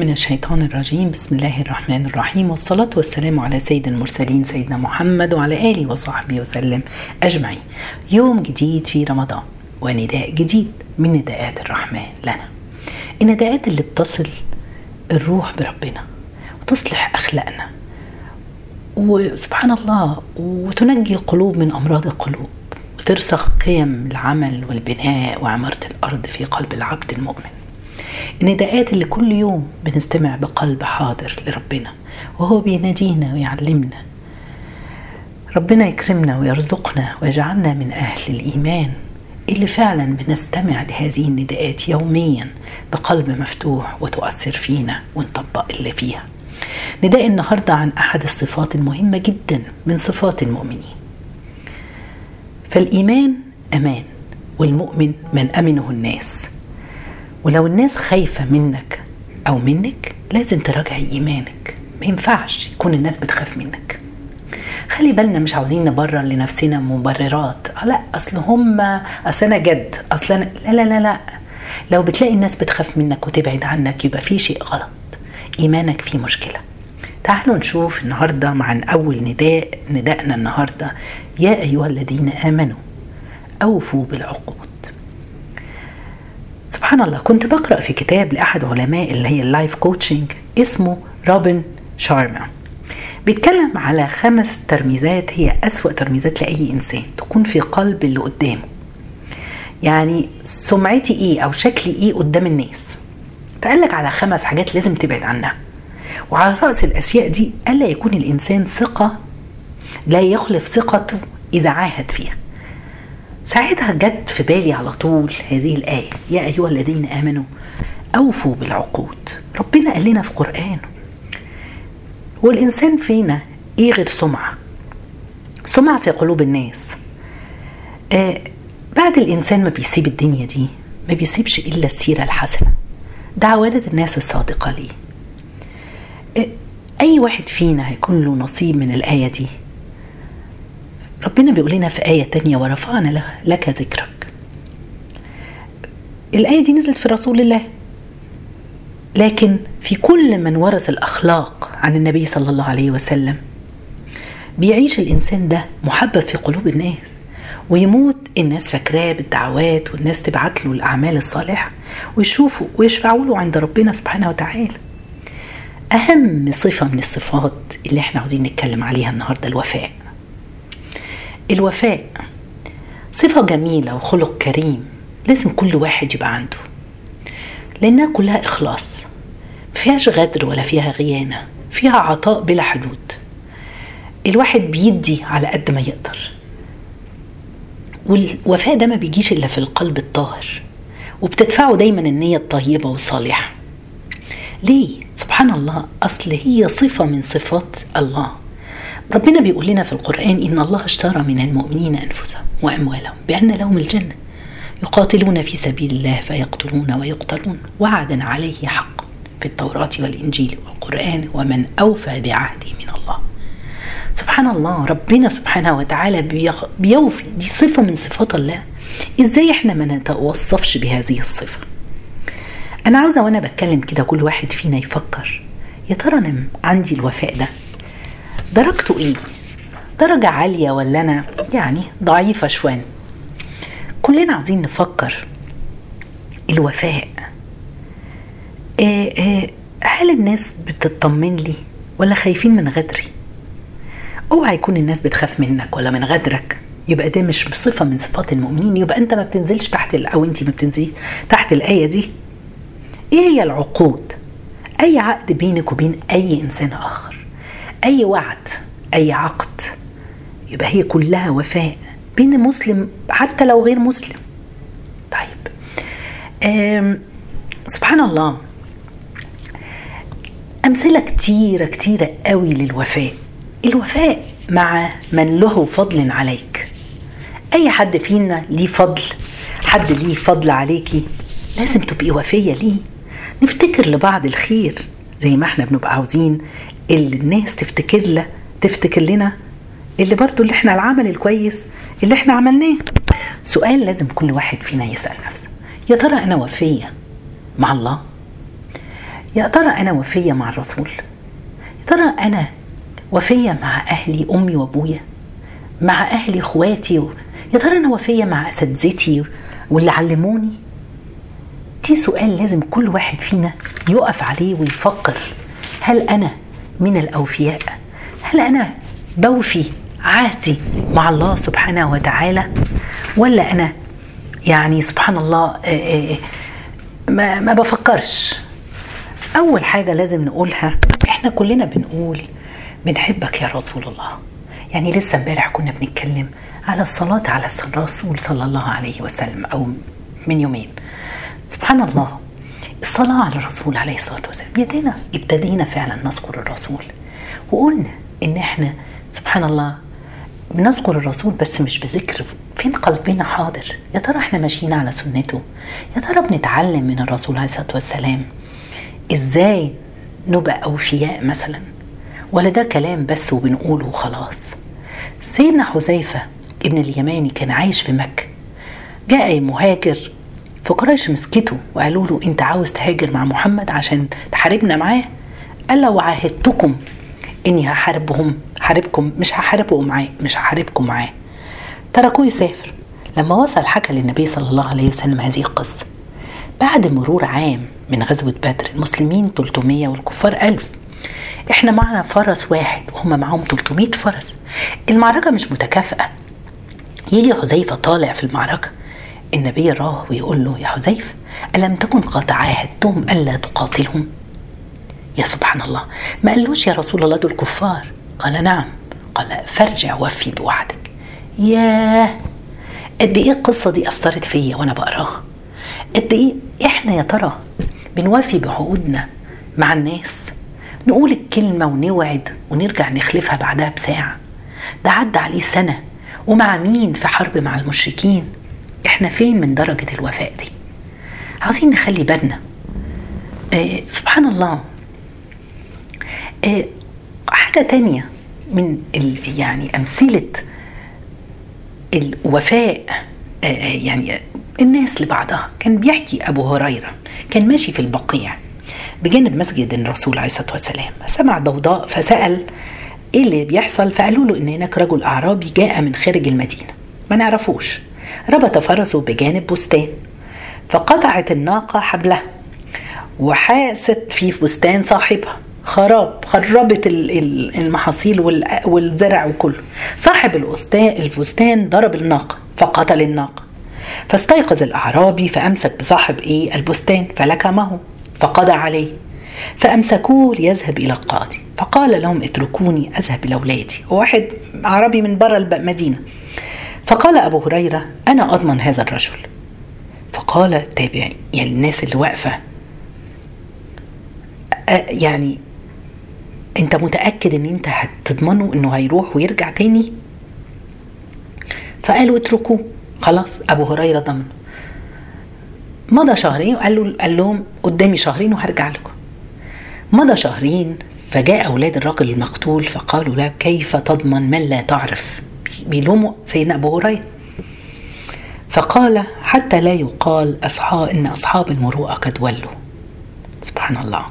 من الشيطان الرجيم. بسم الله الرحمن الرحيم. والصلاة والسلام على سيد المرسلين سيدنا محمد وعلى آله وصحبه وسلم أجمعين. يوم جديد في رمضان ونداء جديد من نداءات الرحمن لنا. النداءات اللي بتصل الروح بربنا وتصلح أخلاقنا. وسبحان الله وتنجي القلوب من أمراض القلوب وترسخ قيم العمل والبناء وعمارة الأرض في قلب العبد المؤمن. النداءات اللي كل يوم بنستمع بقلب حاضر لربنا وهو بينادينا ويعلمنا. ربنا يكرمنا ويرزقنا ويجعلنا من أهل الإيمان اللي فعلا بنستمع لهذه النداءات يوميا بقلب مفتوح وتؤثر فينا ونطبق اللي فيها. نداء النهارده عن أحد الصفات المهمة جدا من صفات المؤمنين. فالإيمان أمان والمؤمن من أمنه الناس. ولو الناس خايفة منك أو منك لازم تراجعي إيمانك. ما ينفعش يكون الناس بتخاف منك. خلي بالنا مش عاوزين نبرر لنفسنا مبررات. لا أصل هم أصل أنا جد أصل أنا لا لا لا لا. لو بتلاقي الناس بتخاف منك وتبعد عنك يبقى في شيء غلط. إيمانك فيه مشكلة. تعالوا نشوف النهارده مع أول نداء ندائنا النهارده. يا أيها الذين آمنوا أوفوا بالعقود. سبحان الله كنت بقرأ في كتاب لأحد علماء اللي هي ال life coaching اسمه روبن شارما بيتكلم على خمس ترميزات هي أسوأ ترميزات لأي إنسان تكون في قلب اللي قدامه. يعني سمعتي إيه أو شكلي إيه قدام الناس؟ فقال لك على خمس حاجات لازم تبعد عنها. وعلى رأس الأشياء دي ألا يكون الإنسان ثقة؟ لا يخلف ثقته إذا عاهد فيها. ساعتها جت في بالي على طول هذه الآية. يا أيها الذين آمنوا أوفوا بالعقود. ربنا قال لنا في قرآنه والإنسان فينا إيه غير سمعة؟ سمعة في قلوب الناس. آه بعد الإنسان ما بيسيب الدنيا دي ما بيسيبش إلا السيرة الحسنة. دعوات الناس الصادقة ليه. آه أي واحد فينا هيكون له نصيب من الآية دي؟ ربنا بيقول لنا في آية تانية ورفعنا لك ذكرك. الآية دي نزلت في رسول الله. لكن في كل من ورث الأخلاق عن النبي صلى الله عليه وسلم بيعيش الإنسان ده محبب في قلوب الناس ويموت الناس فاكراه بالدعوات والناس تبعت له الأعمال الصالحة ويشوفوا ويشفعوا له عند ربنا سبحانه وتعالى. أهم صفة من الصفات اللي إحنا عاوزين نتكلم عليها النهاردة الوفاء. الوفاء. صفة جميلة وخلق كريم لازم كل واحد يبقى عنده لأنها كلها إخلاص فيهاش غدر ولا فيها غيانة فيها عطاء بلا حدود. الواحد بيدي على قد ما يقدر. والوفاء ده ما بيجيش إلا في القلب الطاهر وبتدفعه دايما النية الطيبة والصالحة. ليه؟ سبحان الله أصل هي صفة من صفات الله. ربنا بيقول لنا في القرآن إن الله اشترى من المؤمنين أنفسهم وأموالهم بأن لهم الجنة. يقاتلون في سبيل الله فيقتلون ويقتلون وعدا عليه حق في التوراة والإنجيل والقرآن ومن أوفى بعهده من الله. سبحان الله ربنا سبحانه وتعالى بيوفي. دي صفة من صفات الله. إزاي إحنا ما نتوصفش بهذه الصفة؟ أنا عاوزة وأنا بتكلم كده كل واحد فينا يفكر. يا ترى أنا عندي الوفاء ده؟ درجته إيه؟ درجة عالية ولا أنا؟ يعني ضعيفة شوية. كلنا عاوزين نفكر. الوفاء. آه آه هل الناس بتطمن لي ولا خايفين من غدري؟ أوعى يكون الناس بتخاف منك ولا من غدرك. يبقى ده مش بصفة من صفات المؤمنين. يبقى أنت ما بتنزلش تحت أو انت ما بتنزلي تحت الآية دي. إيه هي العقود؟ أي عقد بينك وبين أي إنسان آخر؟ أي وعد أي عقد يبقى هي كلها وفاء بين مسلم حتى لو غير مسلم. طيب سبحان الله أمثلة كتيرة كتيرة قوي للوفاء. الوفاء مع من له فضل عليك. أي حد فينا ليه فضل حد ليه فضل عليكي لازم تبقي وفية ليه؟ نفتكر لبعض الخير زي ما إحنا بنبقى عاوزين الناس تفتكر له تفتكر لنا اللي برضو اللي إحنا العمل الكويس اللي إحنا عملناه. سؤال لازم كل واحد فينا يسأل نفسه. يا ترى أنا وفية مع الله؟ يا ترى أنا وفية مع الرسول؟ يا ترى أنا وفية مع أهلي أمي وأبويا؟ مع أهلي إخواتي يا ترى أنا وفية مع أساتذتي واللي علموني؟ دي سؤال لازم كل واحد فينا يقف عليه ويفكر. هل أنا من الأوفياء. هل أنا بوفي عهدي مع الله سبحانه وتعالى؟ ولا أنا يعني سبحان الله ما, ما بفكرش؟ أول حاجة لازم نقولها إحنا كلنا بنقول بنحبك يا رسول الله. يعني لسه امبارح كنا بنتكلم على الصلاة على الرسول صلى الله عليه وسلم أو من يومين. سبحان الله. الصلاة على الرسول عليه الصلاة والسلام. يدينا ابتدينا فعلا نذكر الرسول. وقلنا إن إحنا سبحان الله بنذكر الرسول بس مش بذكر فين قلبنا حاضر. يا ترى إحنا ماشيين على سنته؟ يا ترى بنتعلم من الرسول عليه الصلاة والسلام؟ إزاي نبقى أوفياء مثلا؟ ولا ده كلام بس وبنقوله وخلاص. سيدنا حذيفة ابن اليماني كان عايش في مكة. جاء مهاجر فقريش مسكته وقالوا له أنت عاوز تهاجر مع محمد عشان تحاربنا معاه؟ قال لو عاهدتكم إني هحاربهم حاربكم مش هحاربكم معاه مش هحاربكم معاه. تركوه يسافر. لما وصل حكى للنبي صلى الله عليه وسلم هذه القصة. بعد مرور عام من غزوة بدر المسلمين 300 والكفار 1000 إحنا معنا فرس واحد وهم معاهم 300 فرس. المعركة مش متكافئة. يجي حذيفة طالع في المعركة. النبي يراه ويقول له يا حذيفة ألم تكن قد عاهدتهم ألا تقاتلهم يا سبحان الله. ما قالوش يا رسول الله دول كفار؟ قال نعم. قال فارجع وفي بوعدك. ياه! قد إيه القصة دي أثرت فيا وأنا بقراها؟ قد إيه إحنا يا ترى بنوفي بعقودنا مع الناس؟ نقول الكلمة ونوعد ونرجع نخلفها بعدها بساعة. ده عدى عليه سنة. ومع مين في حرب مع المشركين؟ إحنا فين من درجة الوفاء دي؟ عاوزين نخلي بالنا. آه سبحان الله آه حاجة تانية من يعني أمثلة الوفاء آه يعني الناس لبعضها. كان بيحكي أبو هريرة كان ماشي في البقيع بجانب مسجد الرسول عليه الصلاة والسلام. سمع ضوضاء فسأل إيه اللي بيحصل؟ فقالوا له إن هناك رجل أعرابي جاء من خارج المدينة. ما نعرفوش. ربط فرسه بجانب بستان فقطعت الناقة حبلها وحاست في بستان صاحبها خراب خربت المحاصيل والزرع وكله. صاحب البستان ضرب الناقة فقتل الناقة. فاستيقظ الأعرابي فأمسك بصاحب إيه؟ البستان فلكمه فقضى عليه. فأمسكوه ليذهب إلى القاضي فقال لهم اتركوني أذهب إلى أولادي. واحد عربي من برا المدينة فقال أبو هريرة أنا أضمن هذا الرجل. فقال تابع يعني الناس اللي واقفة. يعني أنت متأكد إن أنت هتضمنه إنه هيروح ويرجع تاني؟ فقالوا اتركوه. خلاص أبو هريرة ضمنه مضى شهرين وقال له قال لهم قدامي شهرين وهرجع لكم. مضى شهرين فجاء أولاد الرجل المقتول فقالوا له كيف تضمن من لا تعرف؟ بيلوموا سيدنا أبو هريرة. فقال حتى لا يقال أصحاب إن أصحاب المروءة قد ولوا. سبحان الله.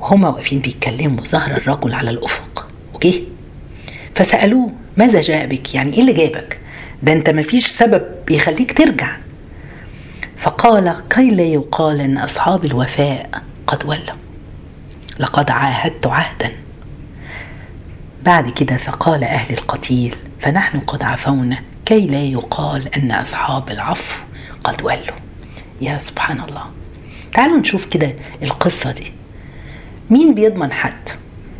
وهما واقفين بيتكلموا ظهر الرجل على الأفق. وجه فسألوه ماذا جاء بك؟ يعني إيه اللي جابك؟ ده أنت مفيش سبب يخليك ترجع. فقال كي لا يقال إن أصحاب الوفاء قد ولوا. لقد عاهدت عهدا. بعد كده فقال أهل القتيل فنحن قد عفونا كي لا يقال أن أصحاب العفو قد ولوا. يا سبحان الله تعالوا نشوف كده القصة دي. مين بيضمن حد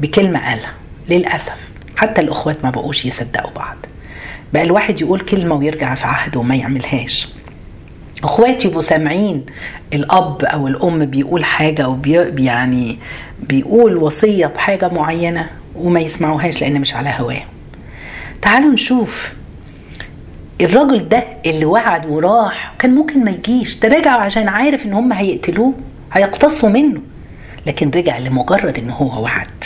بكلمة قالها؟ للأسف حتى الأخوات ما بقوش يصدقوا بعض. بقى الواحد يقول كلمة ويرجع في عهده وما يعملهاش. أخواتي يبقوا سامعين. الأب أو الأم بيقول حاجة وبي يعني بيقول وصية بحاجة معينة وما يسمعوهاش لأن مش على هواه. تعالوا نشوف. الراجل ده اللي وعد وراح كان ممكن ما يجيش. ده رجع عشان عارف إن هم هيقتلوه هيقتصوا منه. لكن رجع لمجرد إن هو وعد.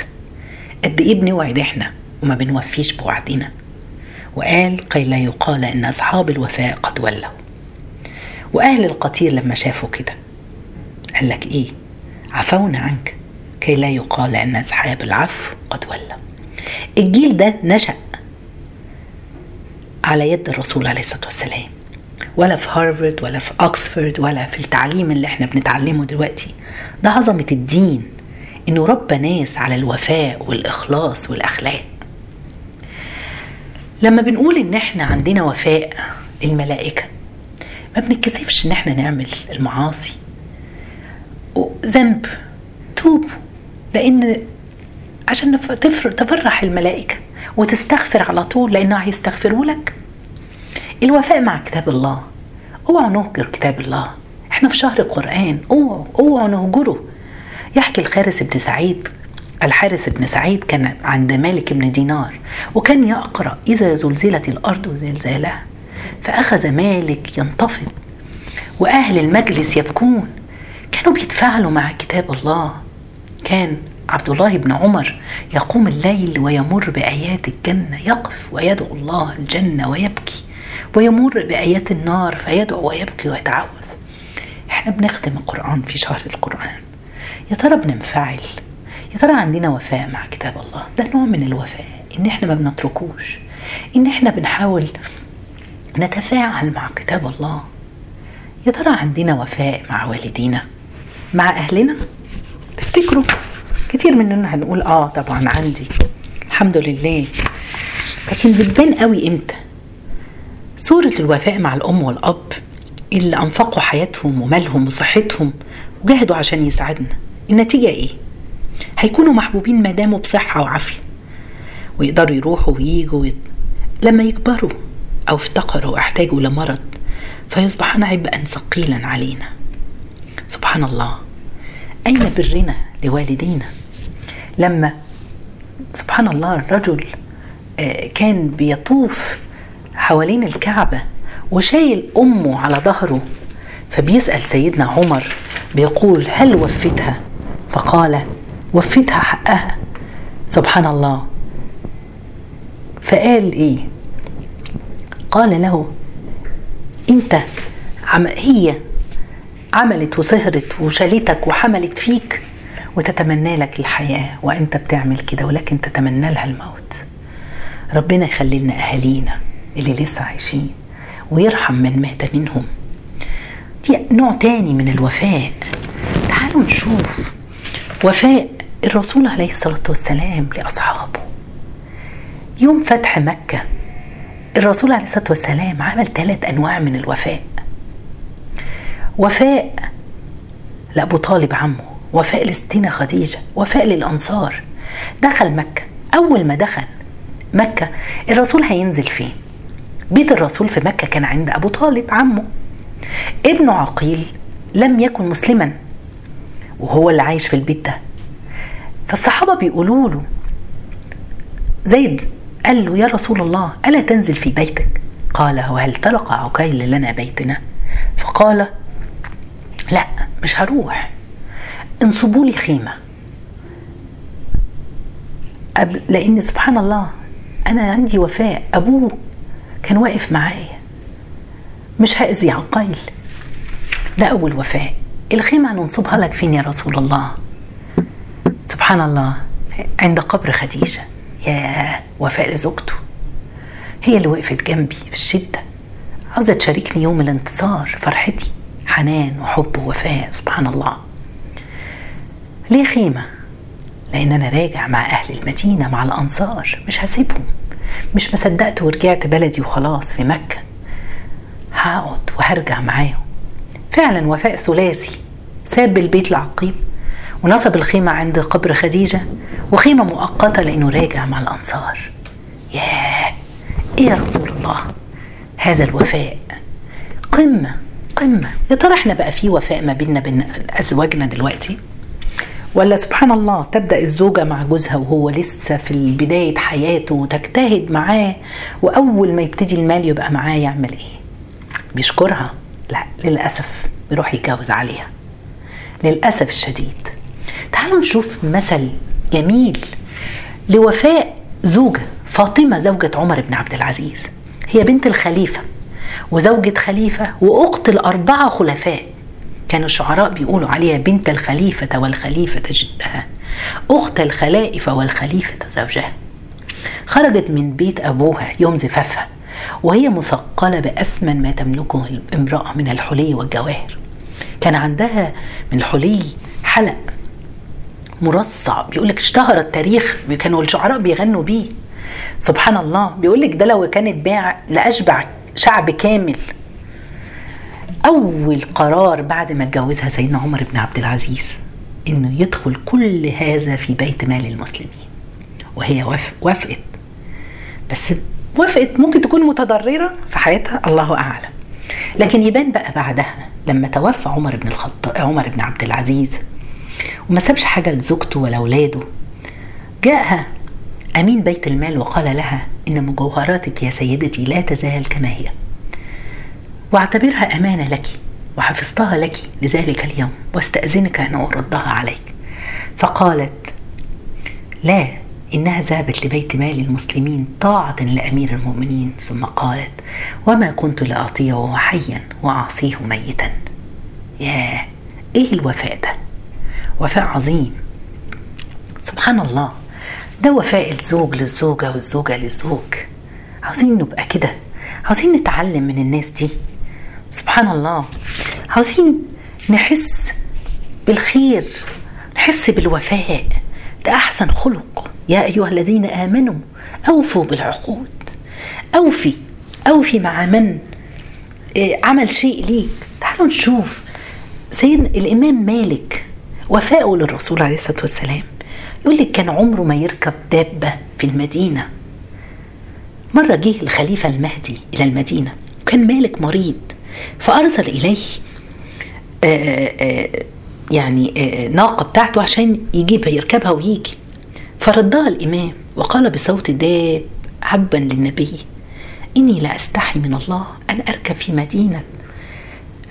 قد إيه بنوعد إحنا وما بنوفيش بوعدنا؟ وقال كي لا يقال إن أصحاب الوفاء قد ولوا. وأهل القتيل لما شافوا كده قال لك إيه؟ عفونا عنك. كي لا يقال أن أصحاب العفو قد ولوا. الجيل ده نشأ على يد الرسول عليه الصلاة والسلام. ولا في هارفارد ولا في أكسفورد ولا في التعليم اللي إحنا بنتعلمه دلوقتي. ده عظمة الدين إنه ربى ناس على الوفاء والإخلاص والأخلاق. لما بنقول إن إحنا عندنا وفاء للملائكة ما بنتكسفش إن إحنا نعمل المعاصي. ذنب توبوا. لأن عشان تفرح الملائكة. وتستغفر على طول لأنه هيستغفروا لك. الوفاء مع كتاب الله. اوعوا نهجر كتاب الله. إحنا في شهر القرآن اوعوا اوعوا نهجره يحكي الحارث بن سعيد. الحارث بن سعيد كان عند مالك بن دينار وكان يقرأ إذا زلزلت الأرض زلزالها فأخذ مالك ينتفض وأهل المجلس يبكون. كانوا بيتفاعلوا مع كتاب الله. كان عبد الله بن عمر يقوم الليل ويمر بآيات الجنة يقف ويدعو الله الجنة ويبكي ويمر بآيات النار فيدعو ويبكي ويتعوذ. إحنا بنختم القرآن في شهر القرآن. يا ترى بننفعل؟ يا ترى عندنا وفاء مع كتاب الله؟ ده نوع من الوفاء إن إحنا ما بنتركوش إن إحنا بنحاول نتفاعل مع كتاب الله. يا ترى عندنا وفاء مع والدينا؟ مع أهلنا؟ تفتكروا؟ كتير مننا هنقول آه طبعا عندي. الحمد لله. لكن بتبان قوي إمتى؟ صورة الوفاء مع الأم والأب اللي أنفقوا حياتهم ومالهم وصحتهم وجاهدوا عشان يساعدنا. النتيجة إيه؟ هيكونوا محبوبين ما داموا بصحة وعافية ويقدروا يروحوا وييجوا ويت... لما يكبروا أو افتقروا واحتاجوا لمرض فيصبحان عبئا ثقيلا علينا. سبحان الله. أين برنا لوالدينا؟ لما سبحان الله الرجل كان بيطوف حوالين الكعبة وشايل أمه على ظهره فبيسأل سيدنا عمر بيقول هل وفتها فقال وفتها حقها. سبحان الله فقال إيه؟ قال له أنت عم هي عملت وسهرت وشالتك وحملت فيك وتتمنى لك الحياة وأنت بتعمل كده ولكن تتمنى لها الموت. ربنا يخلي لنا أهالينا اللي لسه عايشين ويرحم من مات منهم. دي نوع تاني من الوفاء. تعالوا نشوف وفاء الرسول عليه الصلاة والسلام لأصحابه. يوم فتح مكة الرسول عليه الصلاة والسلام عمل ثلاث أنواع من الوفاء. وفاء لأبو طالب عمه. وفاء لستنا خديجة وفاء للأنصار. دخل مكة. أول ما دخل مكة الرسول هينزل فين؟ بيت الرسول في مكة كان عند أبو طالب عمه. ابنه عقيل لم يكن مسلما وهو اللي عايش في البيت ده. فالصحابة بيقولوا له زيد قال له يا رسول الله ألا تنزل في بيتك؟ قال وهل طرق عقيل لنا بيتنا؟ فقال لا مش هروح. انصبوا لي خيمة. لأن سبحان الله أنا عندي وفاء أبوه كان واقف معايا. مش هأذي عقيل ده أول وفاء. الخيمة ننصبها لك فين يا رسول الله؟ سبحان الله عند قبر خديجة. يا وفاء لزوجته. هي اللي وقفت جنبي في الشدة. عاوزة تشاركني يوم الانتصار فرحتي. حنان وحب ووفاء سبحان الله. ليه خيمة؟ لأن أنا راجع مع أهل المدينة مع الأنصار مش هسيبهم. مش مصدقت ورجعت بلدي وخلاص في مكة. هقعد وهرجع معاهم. فعلا وفاء ثلاثي ساب البيت العقيم ونصب الخيمة عند قبر خديجة وخيمة مؤقتة لأنه راجع مع الأنصار. ياه! إيه يا رسول الله؟ هذا الوفاء. قمة قمة. يا ترى إحنا بقى في وفاء ما بيننا بين أزواجنا دلوقتي؟ ولا سبحان الله تبدأ الزوجة مع جوزها وهو لسه في بداية حياته وتجتهد معاه وأول ما يبتدي المال يبقى معاه يعمل إيه؟ بيشكرها. لا للأسف بيروح يتجوز عليها. للأسف الشديد. تعالوا نشوف مثل جميل لوفاء زوجة فاطمة زوجة عمر بن عبد العزيز. هي بنت الخليفة وزوجة خليفة وأخت الأربعة خلفاء. كانوا الشعراء بيقولوا عليها بنت الخليفة والخليفة جدها أخت الخلائف والخليفة زوجها. خرجت من بيت أبوها يوم زفافها وهي مثقلة بأثمن ما تملكه الامرأة من الحلي والجواهر. كان عندها من الحلي حلق مرصع بيقول لك اشتهر التاريخ كانوا الشعراء بيغنوا بيه. سبحان الله بيقول لك ده لو كانت باع لأشبع شعب كامل. أول قرار بعد ما اتجوزها سيدنا عمر بن عبد العزيز إنه يدخل كل هذا في بيت مال المسلمين وهي وافقت. بس وافقت ممكن تكون متضررة في حياتها الله أعلم. لكن يبان بقى بعدها لما توفى عمر بن الخطاب عمر بن عبد العزيز وما سابش حاجة لزوجته ولا أولاده جاءها أمين بيت المال وقال لها إن مجوهراتك يا سيدتي لا تزال كما هي. واعتبرها أمانة لك وحفظتها لك لذلك اليوم واستأذنك أن أردها عليك. فقالت لا إنها ذهبت لبيت مال المسلمين طاعة لأمير المؤمنين. ثم قالت وما كنت لأطيعه حيا وأعصيه ميتا. ياه إيه الوفاء ده؟ وفاء عظيم. سبحان الله ده وفاء الزوج للزوجة والزوجة للزوج. عاوزين نبقى كده عاوزين نتعلم من الناس دي. سبحان الله. عاوزين نحس بالخير نحس بالوفاء. ده أحسن خلق. يا أيها الذين آمنوا أوفوا بالعقود. أوفي أوفي مع من عمل شيء ليك. تعالوا نشوف. سيد الإمام مالك وفاءه للرسول عليه الصلاة والسلام. يقول لك كان عمره ما يركب دابة في المدينة. مرة جه الخليفة المهدي إلى المدينة. وكان مالك مريض. فأرسل إليه آآ آآ يعني ناقة بتاعته عشان يجيبها يركبها ويجي. فردها الإمام وقال بصوت داب حبا للنبي إني لا أستحي من الله أن أركب في مدينة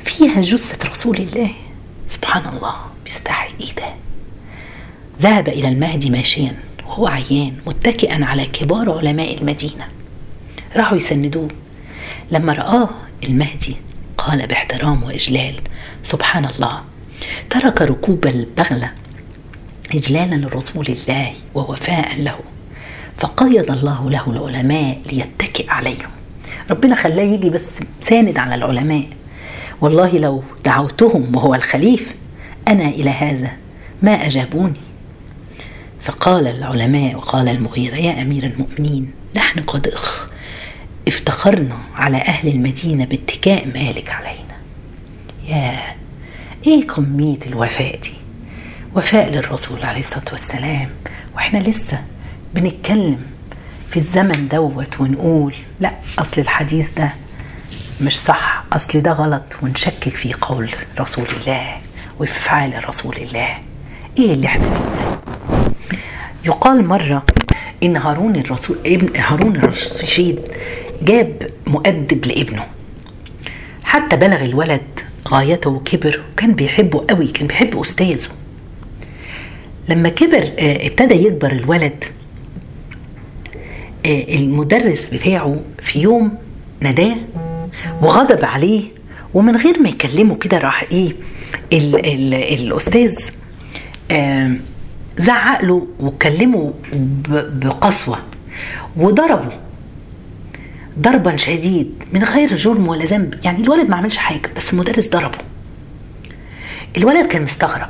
فيها جثة رسول الله. سبحان الله بيستحي إيه ده ذهب إلى المهدي ماشيا وهو عيان متكئا على كبار علماء المدينة. راحوا يسندوه. لما رآه المهدي قال باحترام وإجلال. سبحان الله. ترك ركوب البغلة إجلالا لرسول الله ووفاء له. فقيض الله له العلماء ليتكئ عليهم. ربنا خلاه يجي بس ساند على العلماء. والله لو دعوتهم وهو الخليفة أنا إلى هذا ما أجابوني. فقال العلماء وقال المغيرة يا أمير المؤمنين نحن قد افتخرنا على أهل المدينة باتكاء مالك علينا. يا إيه كمية الوفاء دي؟ وفاء للرسول عليه الصلاة والسلام. وإحنا لسه بنتكلم في الزمن دوت ونقول لا أصل الحديث ده مش صح. أصل ده غلط ونشكك في قول رسول الله وفي فعال رسول الله. إيه اللي إحنا يقال مرة إن هارون الرسول ابن هارون الرشيد جاب مؤدب لابنه. حتى بلغ الولد غايته وكبر وكان بيحبه قوي كان بيحب أستاذه. لما كبر ابتدى يكبر الولد المدرس بتاعه في يوم نداه وغضب عليه ومن غير ما يكلمه كده راح إيه ال ال الأستاذ آه زعق له وكلمه بقسوة وضربه. ضربا شديد من غير جرم ولا ذنب. يعني الولد ما عملش حاجة بس المدرس ضربه. الولد كان مستغرب.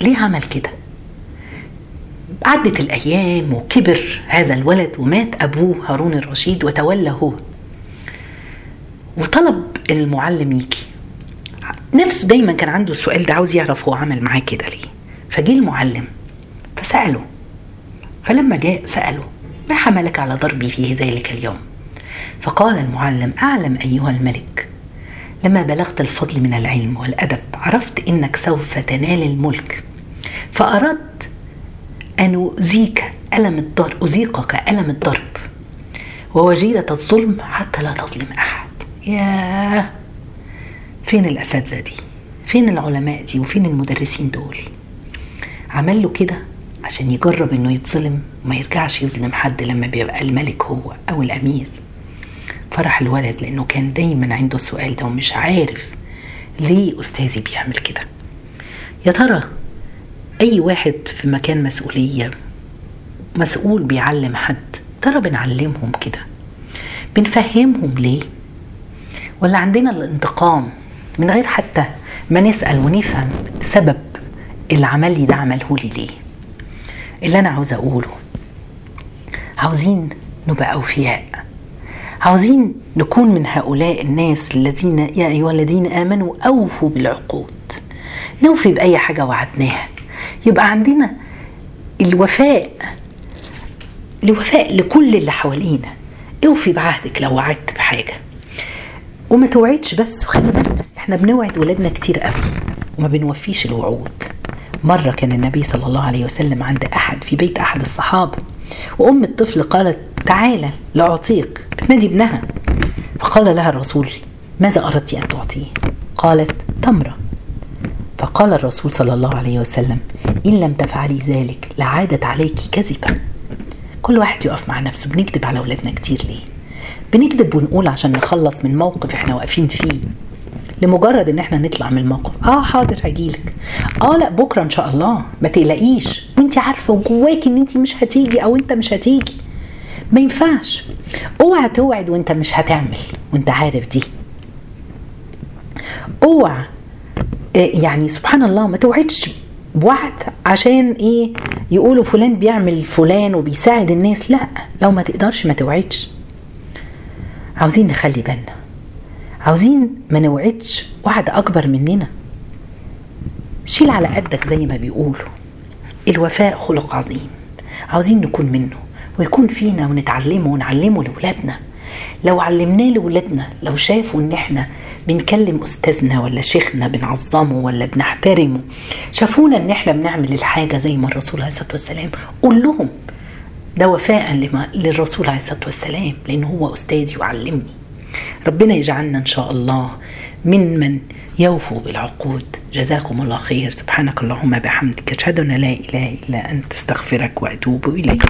ليه عمل كده؟ عدت الأيام وكبر هذا الولد ومات أبوه هارون الرشيد وتولى هو. وطلب المعلم يجي. نفسه دايما كان عنده السؤال ده عاوز يعرف هو عمل معاه كده ليه. فجه المعلم فسأله. فلما جاء سأله ما حملك على ضربي في ذلك اليوم؟ فقال المعلم أعلم أيها الملك لما بلغت الفضل من العلم والأدب عرفت إنك سوف تنال الملك فأردت أن أؤذيك ألم الضرب أذيقك ألم الضرب ووجيلة الظلم حتى لا تظلم أحد. ياه! فين الأساتذة دي؟ فين العلماء دي؟ وفين المدرسين دول؟ عمل له كده عشان يجرب إنه يتظلم وما يرجعش يظلم حد لما بيبقى الملك هو أو الأمير. فرح الولد لأنه كان دايما عنده السؤال ده ومش عارف ليه أستاذي بيعمل كده. يا ترى أي واحد في مكان مسؤولية مسؤول بيعلم حد ترى بنعلمهم كده؟ بنفهمهم ليه؟ ولا عندنا الانتقام من غير حتى ما نسأل ونفهم سبب اللي ده عمله لي ليه؟ اللي أنا عاوزه أقوله. عاوزين نبقى أوفياء. عاوزين نكون من هؤلاء الناس الذين يا أيها الذين آمنوا أوفوا بالعقود. نوفي بأي حاجة وعدناها. يبقى عندنا الوفاء الوفاء لكل اللي حوالينا. أوفي بعهدك لو وعدت بحاجة. وما توعدش بس خلي بالك إحنا بنوعد ولادنا كتير قوي وما بنوفيش الوعود. مرة كان النبي صلى الله عليه وسلم عند أحد في بيت أحد الصحابة وأم الطفل قالت تعالى لأعطيك بتنادي ابنها. فقال لها الرسول ماذا أردت أن تعطيه؟ قالت تمرة. فقال الرسول صلى الله عليه وسلم إن لم تفعلي ذلك لعادت عليك كذبا. كل واحد يقف مع نفسه. بنكذب على أولادنا كتير ليه؟ بنكذب ونقول عشان نخلص من موقف إحنا واقفين فيه. لمجرد إن إحنا نطلع من الموقف. آه حاضر هجيلك آه لا بكرة إن شاء الله. ما تقلقيش وانت عارفة وجواكي إن انت مش هتيجي أو إنت مش هتيجي. ما ينفعش. اوعى توعد وانت مش هتعمل وانت عارف دي. اوعى يعني سبحان الله ما توعدش بوعد عشان إيه؟ يقولوا فلان بيعمل فلان وبيساعد الناس. لا لو ما تقدرش ما توعدش. عاوزين نخلي بالنا. عاوزين ما نوعدش وعد أكبر مننا. شيل على قدك زي ما بيقولوا. الوفاء خلق عظيم. عاوزين نكون منه. ويكون فينا ونتعلمه ونعلمه لاولادنا لو علمناه لاولادنا لو شافوا إن إحنا بنكلم أستاذنا ولا شيخنا بنعظمه ولا بنحترمه شافونا إن إحنا بنعمل الحاجة زي ما الرسول عليه الصلاة والسلام قول لهم ده وفاء لما للرسول عليه الصلاة والسلام لأن هو أستاذي وعلمني. ربنا يجعلنا إن شاء الله من من يوفوا بالعقود. جزاكم الله خير. سبحانك اللهم بحمدك أشهد أن لا إله إلا أنت. أستغفرك وأتوب إليك.